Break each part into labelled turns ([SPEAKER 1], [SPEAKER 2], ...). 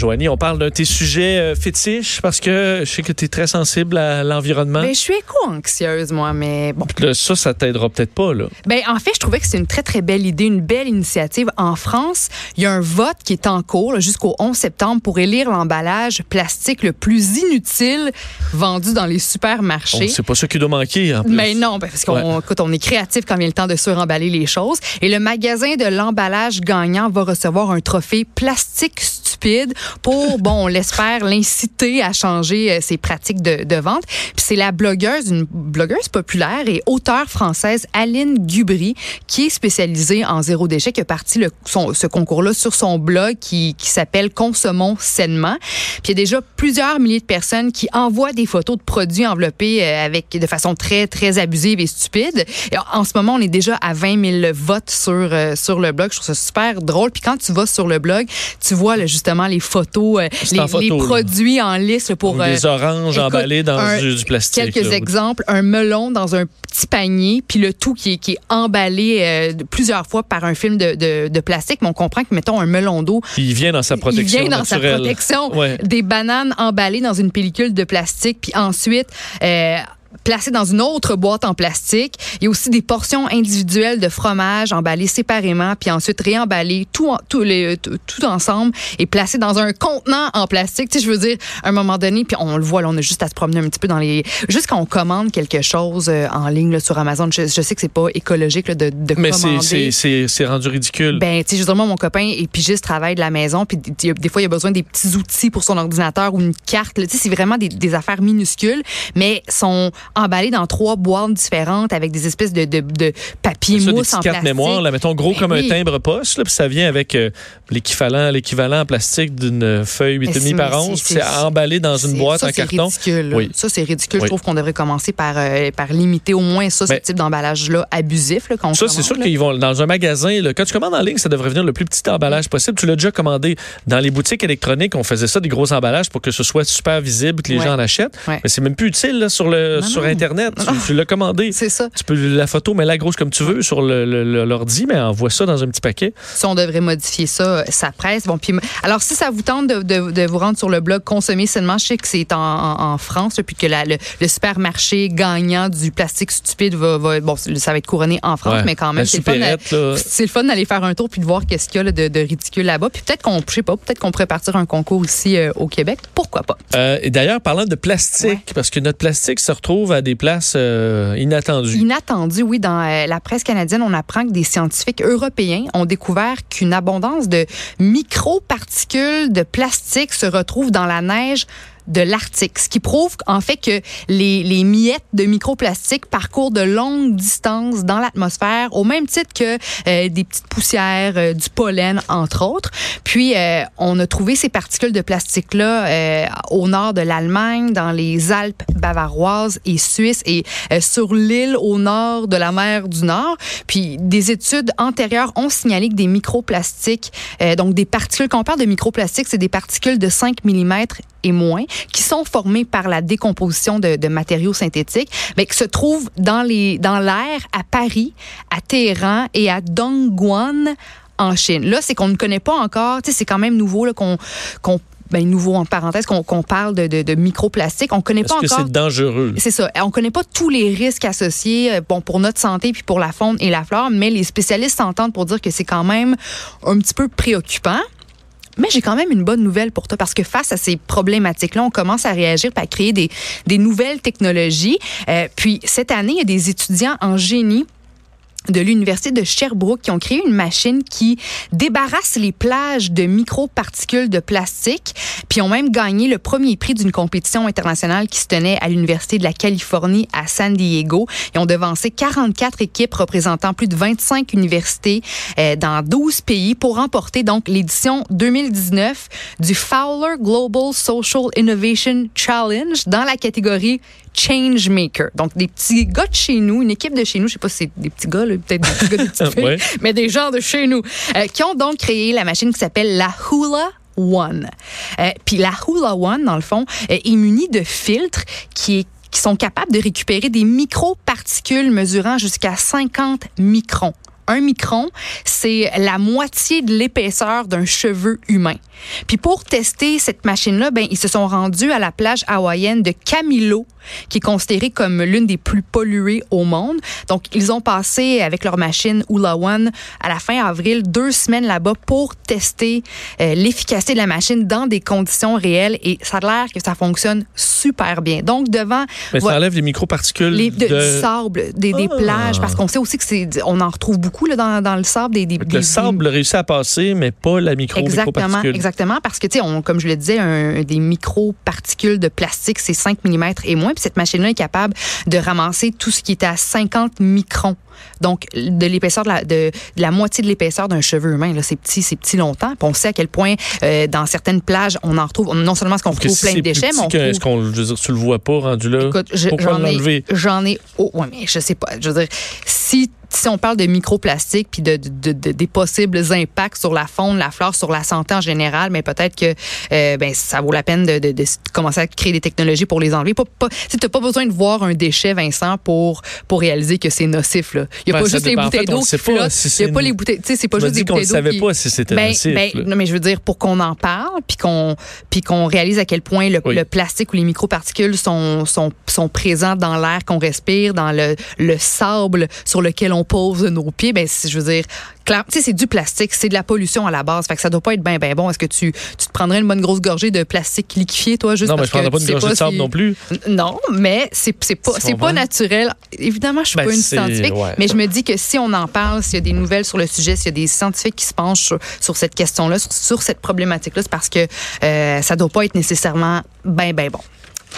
[SPEAKER 1] Joanie, on parle d'un de tes sujets euh, fétiches parce que je sais que tu es très sensible à l'environnement.
[SPEAKER 2] Ben, je suis éco-anxieuse, moi, mais bon.
[SPEAKER 1] Là, ça, ça t'aidera peut-être pas, là.
[SPEAKER 2] Ben, en fait, je trouvais que c'est une très, très belle idée, une belle initiative. En France, il y a un vote qui est en cours jusqu'au 11 septembre pour élire l'emballage plastique le plus inutile vendu dans les supermarchés.
[SPEAKER 1] c'est pas ça qui doit manquer, en plus.
[SPEAKER 2] Mais non, ben, parce qu'on on est créatif quand vient le temps de suremballer les choses. Et le magasin de l'emballage gagnant va recevoir un trophée plastique stupide pour, bon, on l'espère, l'inciter à changer euh, ses pratiques de, vente. Puis c'est la blogueuse, une blogueuse populaire et auteure française, Aline Gubry, qui est spécialisée en zéro déchet, qui a parti le, son, ce concours-là sur son blog qui, qui s'appelle Consommons sainement. Puis il y a déjà plusieurs milliers de personnes qui envoient des photos de produits enveloppés euh, avec de façon très, très abusive et stupide. Et en ce moment, on est déjà à 20 000 votes sur, euh, sur le blog. Je trouve ça super drôle. Puis quand tu vas sur le blog, tu vois là, justement les photos, euh, les, produits en liste pour...
[SPEAKER 1] des euh, oranges emballés dans du, plastique.
[SPEAKER 2] Quelques exemples. Un melon dans un petit panier, puis le tout qui est, qui est emballé euh, plusieurs fois par un film de, de, de, plastique. Mais on comprend que, mettons, un melon d'eau...
[SPEAKER 1] Il vient dans sa protection
[SPEAKER 2] Il vient dans sa protection. Des bananes emballées dans une pellicule de plastique, puis ensuite placé dans une autre boîte en plastique. Il y a aussi des portions individuelles de fromage emballées séparément, puis ensuite réemballées tout, tout, les, tout, ensemble et placées dans un contenant en plastique. Tu sais, je veux dire, à un moment donné, puis on le voit, là, on a juste à se promener un petit peu dans les... Juste quand on commande quelque chose euh, en ligne là, sur Amazon, je, sais que c'est pas écologique là, de, de
[SPEAKER 1] Mais
[SPEAKER 2] commander.
[SPEAKER 1] Mais c'est rendu ridicule.
[SPEAKER 2] Ben, tu sais, justement, mon copain et puis juste travaille de la maison, puis des fois, il a besoin des petits outils pour son ordinateur ou une carte. Tu sais, c'est vraiment des, des affaires minuscules, mais son emballé dans trois boîtes différentes avec des espèces de, de, de papier ça, mousse des en
[SPEAKER 1] cartes mémoire, là, mettons gros ben comme un timbre poste, là, puis ça vient avec euh, l'équivalent l'équivalent en plastique d'une feuille 8,5 par 11, c'est emballé dans une boîte en carton.
[SPEAKER 2] Ridicule, oui. Ça c'est ridicule, je trouve qu'on devrait commencer par euh, par limiter au moins ça ce ben type d'emballage là abusif là,
[SPEAKER 1] Ça c'est sûr qu'ils vont dans un magasin là, quand tu commandes en ligne, ça devrait venir le plus petit emballage possible. Tu l'as déjà commandé. Dans les boutiques électroniques, on faisait ça des gros emballages pour que ce soit super visible que les gens en achètent. Mais c'est même plus utile là, sur le sur Internet. Tu, l'as commandé.
[SPEAKER 2] C'est ça.
[SPEAKER 1] Tu peux la photo, mais la grosse comme tu veux sur l'ordi, mais envoie ça dans un petit paquet.
[SPEAKER 2] Si on devrait modifier ça, ça presse. Bon, puis, alors, si ça vous tente de, vous rendre sur le blog Consommer seulement, je sais que c'est en, France, puis que le, supermarché gagnant du plastique stupide va, bon, ça va être couronné en France, mais quand même, c'est le fun d'aller faire un tour puis de voir qu'est-ce qu'il y a de, ridicule là-bas. Puis peut-être qu'on, je sais pas, peut-être qu'on pourrait partir un concours ici euh, au Québec. Pourquoi pas?
[SPEAKER 1] Euh, et d'ailleurs, parlant de plastique, parce que notre plastique se retrouve à des places euh, inattendues.
[SPEAKER 2] Inattendues, oui. Dans euh, la presse canadienne, on apprend que des scientifiques européens ont découvert qu'une abondance de microparticules de plastique se retrouve dans la neige de l'Arctique, ce qui prouve en fait que les, les miettes de microplastique parcourent de longues distances dans l'atmosphère, au même titre que euh, des petites poussières, euh, du pollen, entre autres. Puis, euh, on a trouvé ces particules de plastique-là au nord de l'Allemagne, dans les Alpes bavaroises et suisses, et sur l'île au nord de la mer du Nord. Puis, des études antérieures ont signalé que des microplastiques, donc des particules, quand on parle de microplastiques, c'est des particules de 5 mm et moins, qui sont formés par la décomposition de, de matériaux synthétiques, mais qui se trouvent dans les dans l'air à Paris, à Téhéran et à Dongguan en Chine. Là, c'est qu'on ne connaît pas encore, c'est quand même nouveau là qu'on qu'on ben, nouveau en parenthèse qu'on parle de, de, de microplastique. On connaît pas
[SPEAKER 1] encore.
[SPEAKER 2] que
[SPEAKER 1] c'est dangereux?
[SPEAKER 2] C'est ça. On connaît pas tous les risques associés, euh, bon pour notre santé puis pour la faune et la flore, mais les spécialistes s'entendent pour dire que c'est quand même un petit peu préoccupant. Mais j'ai quand même une bonne nouvelle pour toi parce que face à ces problématiques-là, on commence à réagir et à créer des, des nouvelles technologies. Euh, puis cette année, il y a des étudiants en génie de l'Université de Sherbrooke qui ont créé une machine qui débarrasse les plages de microparticules de plastique, puis ont même gagné le premier prix d'une compétition internationale qui se tenait à l'Université de la Californie à San Diego. Ils ont devancé 44 équipes représentant plus de 25 universités euh, dans 12 pays pour remporter donc l'édition 2019 du Fowler Global Social Innovation Challenge dans la catégorie Changemaker. Donc, des petits gars de chez nous, une équipe de chez nous, je sais pas si c'est des petits gars, peut-être des petits gars, des petites filles, mais des gens de chez nous, euh, qui ont donc créé la machine qui s'appelle la Hula One. Euh, puis la Hula One, dans le fond, euh, est munie de filtres qui qui sont capables de récupérer des microparticules mesurant jusqu'à 50 microns un micron, c'est la moitié de l'épaisseur d'un cheveu humain. Puis pour tester cette machine-là, ben ils se sont rendus à la plage hawaïenne de Camilo, qui est considérée comme l'une des plus polluées au monde. Donc ils ont passé avec leur machine Hula One à la fin avril deux semaines là-bas pour tester euh, l'efficacité de la machine dans des conditions réelles et ça a l'air que ça fonctionne super bien. Donc devant
[SPEAKER 1] Mais ça enlève les microparticules
[SPEAKER 2] les, de, du sable, des, des ah. plages parce qu'on sait aussi que c'est on en retrouve beaucoup dans, dans, le sable. Des, des,
[SPEAKER 1] le sable réussit à passer, mais pas la micro
[SPEAKER 2] Exactement, exactement parce que, tu sais, comme je le disais, un, des microparticules de plastique, c'est 5 mm et moins. Puis cette machine-là est capable de ramasser tout ce qui est à 50 microns. Donc, de l'épaisseur de la, de, la moitié de l'épaisseur d'un cheveu humain, là, c'est petit, c'est petit longtemps. Puis on sait à quel point euh, dans certaines plages, on en retrouve non seulement ce qu'on retrouve plein de déchets, mais on
[SPEAKER 1] retrouve... Est-ce qu'on, je veux dire, tu le vois pas rendu là? Écoute,
[SPEAKER 2] j'en ai, j'en ai, oh, ouais, mais je sais pas. Je veux dire, si si on parle de microplastique puis de, de, de, des possibles impacts sur la faune, la flore, sur la santé en général, mais peut-être que euh, ben, ça vaut la peine de, de, commencer à créer des technologies pour les enlever. Pas, pas, tu n'as pas besoin de voir un déchet, Vincent, pour, pour réaliser que c'est nocif. Là. Il n'y a ben, pas juste les bouteilles d'eau qui flottent. Si il n'y a pas les bouteilles. Tu sais, c'est pas juste des bouteilles d'eau.
[SPEAKER 1] On ne savait pas si c'était ben, nocif.
[SPEAKER 2] Ben, non, mais je veux dire, pour qu'on en parle, puis qu'on puis qu'on réalise à quel point le, le, plastique ou les microparticules sont, sont, sont présents dans l'air qu'on respire, dans le, le sable sur lequel on pose nos pieds, ben, je veux dire, clair, tu sais, c'est du plastique, c'est de la pollution à la base. Fait que ça doit pas être bien, bien bon. Est-ce que tu, tu te prendrais une bonne grosse gorgée de plastique liquéfié, toi, juste
[SPEAKER 1] non,
[SPEAKER 2] parce
[SPEAKER 1] mais je prendrais pas une gorgée de sable non plus.
[SPEAKER 2] Non, mais c'est, c'est pas, c'est pas naturel. Évidemment, je suis ben, pas une scientifique, mais je me dis que si on en parle, s'il y a des nouvelles sur le sujet, s'il y a des scientifiques qui se penchent sur, cette question-là, sur, cette problématique-là, c'est parce que euh, ça doit pas être nécessairement bien, bien bon.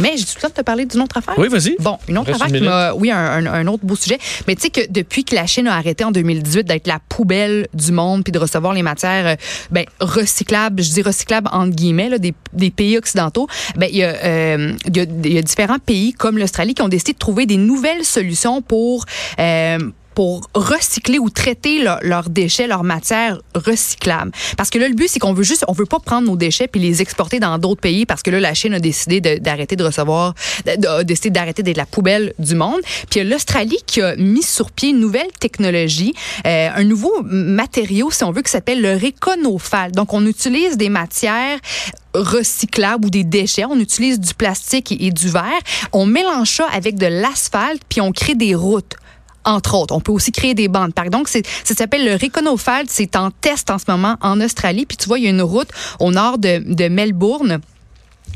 [SPEAKER 2] Mais j'ai tout le temps de te parler d'une autre affaire.
[SPEAKER 1] Oui, vas-y.
[SPEAKER 2] Bon, une autre affaire qui m'a. Oui, un, un, autre beau sujet. Mais tu sais que depuis que la Chine a arrêté en 2018 d'être la poubelle du monde puis de recevoir les matières euh, ben, recyclables, je dis recyclables entre guillemets, là, des, des pays occidentaux, ben, il y, euh, y, a, y a différents pays comme l'Australie qui ont décidé de trouver des nouvelles solutions pour. Euh, pour recycler ou traiter leurs déchets, leurs matières recyclables. Parce que là, le but, c'est qu'on veut juste, on veut pas prendre nos déchets puis les exporter dans d'autres pays parce que là, la Chine a décidé d'arrêter de, recevoir, d'arrêter d'être la poubelle du monde. Puis l'Australie qui a mis sur pied une nouvelle technologie, euh, un nouveau matériau, si on veut, qui s'appelle le réconophal. Donc, on utilise des matières recyclables ou des déchets. On utilise du plastique et, et du verre. On mélange ça avec de l'asphalte, puis on crée des routes entre autres. On peut aussi créer des bandes. Par donc, ça s'appelle le Reconofald. C'est en test en ce moment en Australie. Puis tu vois, il y a une route au nord de, de Melbourne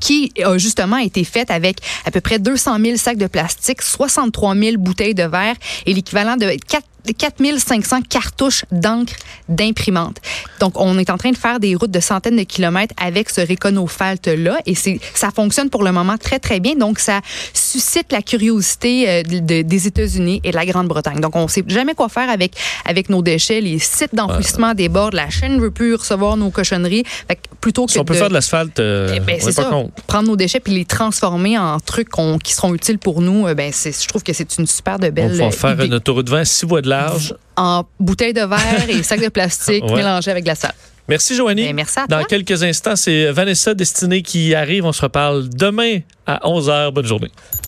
[SPEAKER 2] qui a justement été faite avec à peu près 200 000 sacs de plastique, 63 000 bouteilles de verre et l'équivalent de 4 4500 cartouches d'encre d'imprimante. Donc, on est en train de faire des routes de centaines de kilomètres avec ce Reconophalt-là et c'est, ça fonctionne pour le moment très, très bien. Donc, ça suscite la curiosité euh, de, des États-Unis et de la Grande-Bretagne. Donc, on sait jamais quoi faire avec, avec nos déchets. Les sites d'enfouissement des débordent. La chaîne ne veut plus recevoir nos cochonneries. Fait plutôt que
[SPEAKER 1] si on peut faire de l'asphalte, euh, eh ben, c'est ça.
[SPEAKER 2] Prendre nos déchets puis les transformer en trucs qui seront utiles pour nous, euh, ben, je trouve que c'est une super de belle
[SPEAKER 1] On va faire une autoroute 20 six voies de large.
[SPEAKER 2] En bouteilles de verre et sacs de plastique mélangés avec de la salle.
[SPEAKER 1] Merci, Joanie.
[SPEAKER 2] Ben, merci à
[SPEAKER 1] toi. Dans quelques instants, c'est Vanessa Destinée qui arrive. On se reparle demain à 11h. Bonne journée.